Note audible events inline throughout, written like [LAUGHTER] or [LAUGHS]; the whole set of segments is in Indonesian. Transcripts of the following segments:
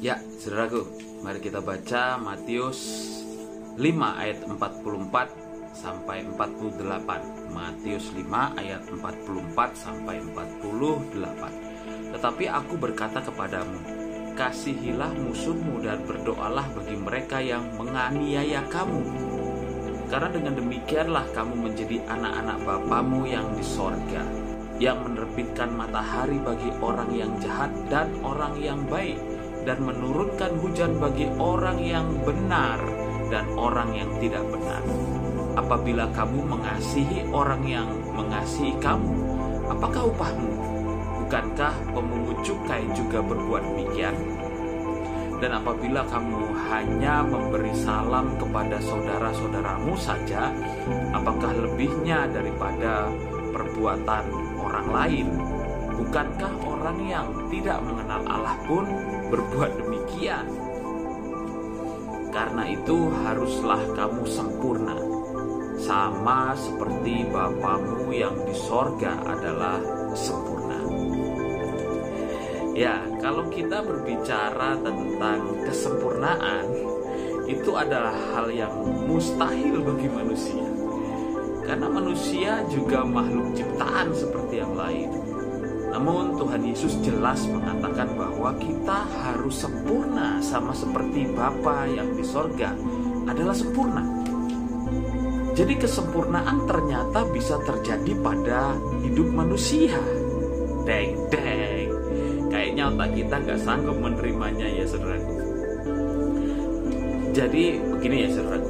Ya, saudaraku, mari kita baca Matius 5 ayat 44 sampai 48. Matius 5 ayat 44 sampai 48. Tetapi aku berkata kepadamu, kasihilah musuhmu dan berdoalah bagi mereka yang menganiaya kamu. Karena dengan demikianlah kamu menjadi anak-anak Bapamu yang di sorga, yang menerbitkan matahari bagi orang yang jahat dan orang yang baik, dan menurunkan hujan bagi orang yang benar dan orang yang tidak benar. Apabila kamu mengasihi orang yang mengasihi kamu, apakah upahmu? Bukankah pemungut cukai juga berbuat demikian? Dan apabila kamu hanya memberi salam kepada saudara-saudaramu saja, apakah lebihnya daripada perbuatan orang lain? Bukankah orang yang tidak mengenal Allah pun berbuat demikian? Karena itu haruslah kamu sempurna, sama seperti Bapamu yang di sorga adalah sempurna. Ya, kalau kita berbicara tentang kesempurnaan, itu adalah hal yang mustahil bagi manusia. Karena manusia juga makhluk ciptaan seperti yang lain. Namun Tuhan Yesus jelas mengatakan bahwa kita harus sempurna sama seperti Bapa yang di sorga adalah sempurna. Jadi kesempurnaan ternyata bisa terjadi pada hidup manusia. Deng deng, kayaknya otak kita nggak sanggup menerimanya ya saudaraku. Jadi begini ya saudaraku,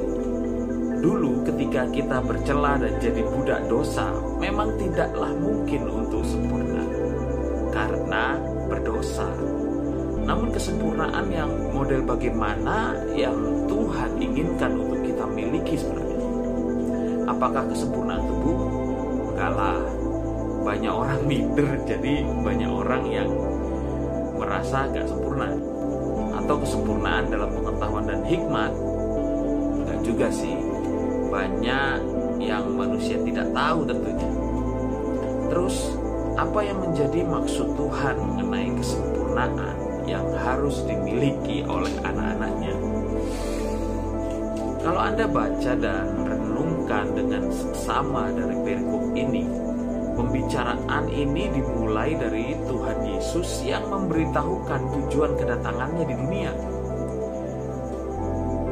dulu ketika kita bercela dan jadi budak dosa, memang tidaklah mungkin untuk sempurna karena berdosa. Namun kesempurnaan yang model bagaimana yang Tuhan inginkan untuk kita miliki sebenarnya? Apakah kesempurnaan tubuh? Enggak lah. Banyak orang [LAUGHS] minder, jadi banyak orang yang merasa gak sempurna. Atau kesempurnaan dalam pengetahuan dan hikmat? Enggak juga sih. Banyak yang manusia tidak tahu tentunya. Terus apa yang menjadi maksud Tuhan mengenai kesempurnaan yang harus dimiliki oleh anak-anaknya. Kalau Anda baca dan renungkan dengan seksama dari perikop ini, pembicaraan ini dimulai dari Tuhan Yesus yang memberitahukan tujuan kedatangannya di dunia.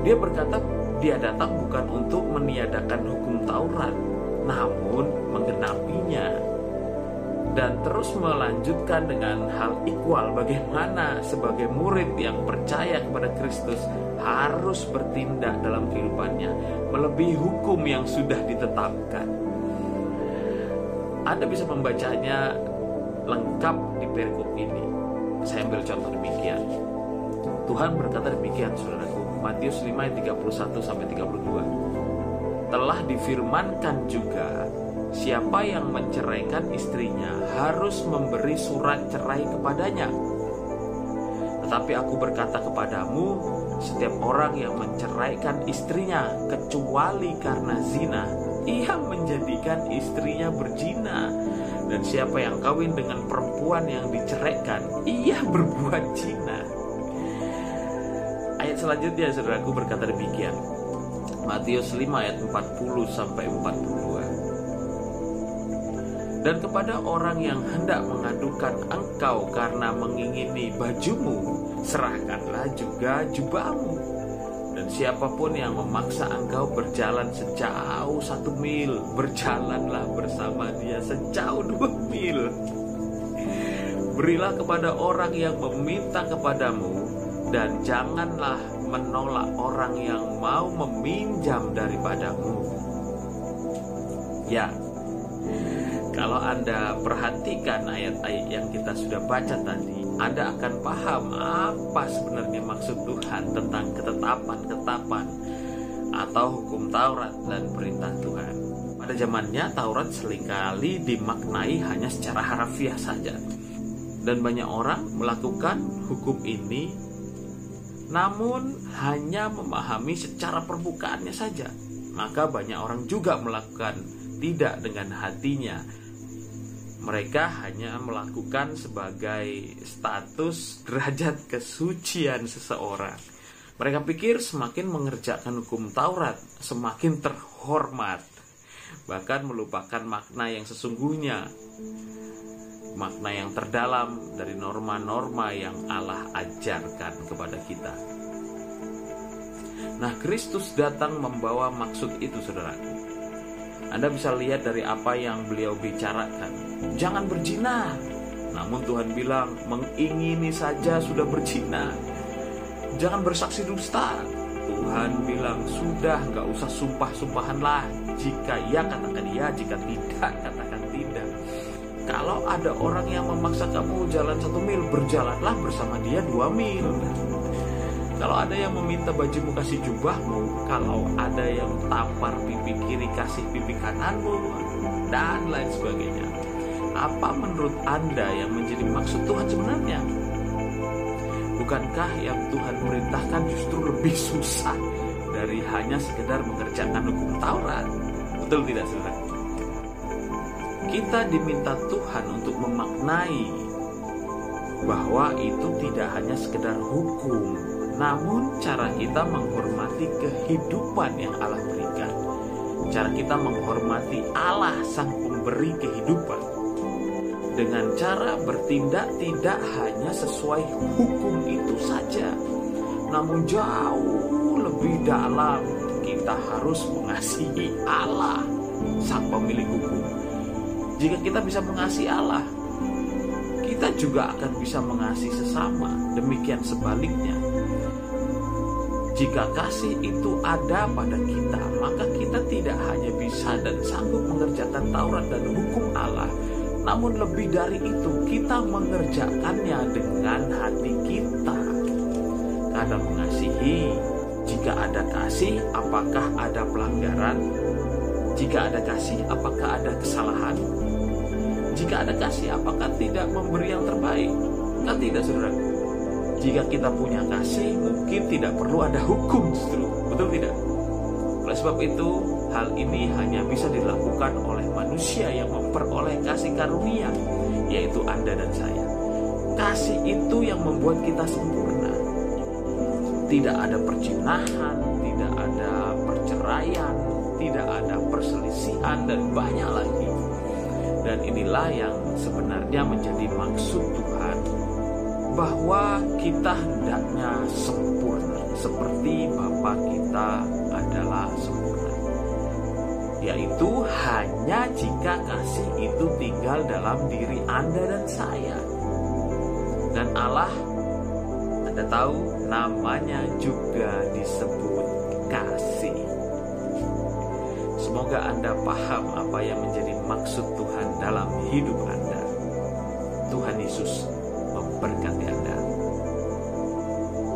Dia berkata, dia datang bukan untuk meniadakan hukum Taurat, namun menggenapinya dan terus melanjutkan dengan hal ikhwal bagaimana sebagai murid yang percaya kepada Kristus harus bertindak dalam kehidupannya melebihi hukum yang sudah ditetapkan. Anda bisa membacanya lengkap di perikop ini. Saya ambil contoh demikian. Tuhan berkata demikian saudaraku Matius 5 ayat 31 sampai 32. Telah difirmankan juga Siapa yang menceraikan istrinya harus memberi surat cerai kepadanya. Tetapi aku berkata kepadamu, setiap orang yang menceraikan istrinya kecuali karena zina, ia menjadikan istrinya berzina. Dan siapa yang kawin dengan perempuan yang diceraikan, ia berbuat zina. Selanjutnya saudaraku berkata demikian. Matius 5 ayat 40 sampai 42. Dan kepada orang yang hendak mengadukan engkau karena mengingini bajumu, serahkanlah juga jubahmu. Dan siapa pun yang memaksa engkau berjalan sejauh satu mil, berjalanlah bersama dia sejauh dua mil. Berilah kepada orang yang meminta kepadamu, dan janganlah menolak orang yang mau meminjam daripadamu. Ya, kalau Anda perhatikan ayat-ayat yang kita sudah baca tadi, Anda akan paham apa sebenarnya maksud Tuhan tentang ketetapan-ketetapan atau hukum Taurat dan perintah Tuhan. Pada zamannya Taurat sering kali dimaknai hanya secara harafiah saja. Dan banyak orang melakukan hukum ini namun hanya memahami secara permukaannya saja. Maka banyak orang juga melakukan tidak dengan hatinya Mereka hanya melakukan sebagai status derajat kesucian seseorang. Mereka pikir semakin mengerjakan hukum Taurat, semakin terhormat, bahkan melupakan makna yang sesungguhnya, makna yang terdalam dari norma-norma yang Allah ajarkan kepada kita. Nah, Kristus datang membawa maksud itu, saudaraku. Anda bisa lihat dari apa yang beliau bicarakan. Jangan berzina. Namun Tuhan bilang, mengingini saja sudah berzina. Jangan bersaksi dusta. Tuhan bilang, sudah nggak usah sumpah-sumpahan lah. Jika ya katakan ya, jika tidak katakan. Kalau ada orang yang memaksa kamu jalan satu mil, berjalanlah bersama dia dua mil. Kalau ada yang meminta bajumu kasih jubahmu, kalau ada yang tampar pipi kiri kasih pipi kananmu, dan lain sebagainya. Apa menurut Anda yang menjadi maksud Tuhan sebenarnya? Bukankah yang Tuhan perintahkan justru lebih susah dari hanya sekedar mengerjakan hukum Taurat? Betul tidak, saudara? Kita diminta Tuhan untuk memaknai bahwa itu tidak hanya sekedar hukum, namun cara kita menghormati kehidupan yang Allah berikan. Cara kita menghormati Allah sang pemberi kehidupan. Dengan cara bertindak tidak hanya sesuai hukum itu saja. Namun jauh lebih dalam kita harus mengasihi Allah sang pemilik hukum. Jika kita bisa mengasihi Allah, kita juga akan bisa mengasihi sesama. Demikian sebaliknya, jika kasih itu ada pada kita, maka kita tidak hanya bisa dan sanggup mengerjakan Taurat dan hukum Allah, namun lebih dari itu kita mengerjakannya dengan hati kita. Karena mengasihi, jika ada kasih, apakah ada pelanggaran? Jika ada kasih, apakah ada kesalahan? Jika ada kasih, apakah tidak memberi yang terbaik? Kan tidak, saudara. Jika kita punya kasih, mungkin tidak perlu ada hukum justru. Betul tidak? Oleh sebab itu, hal ini hanya bisa dilakukan oleh manusia yang memperoleh kasih karunia, yaitu Anda dan saya. Kasih itu yang membuat kita sempurna. Tidak ada percinahan, tidak ada perceraian, tidak ada perselisihan, dan banyak lagi. Dan inilah yang sebenarnya menjadi maksud Tuhan bahwa kita hendaknya sempurna seperti Bapa kita adalah sempurna. Yaitu hanya jika kasih itu tinggal dalam diri Anda dan saya. Dan Allah Anda tahu namanya juga disebut kasih. Semoga Anda paham apa yang menjadi maksud Tuhan dalam hidup Anda. Tuhan Yesus memberkati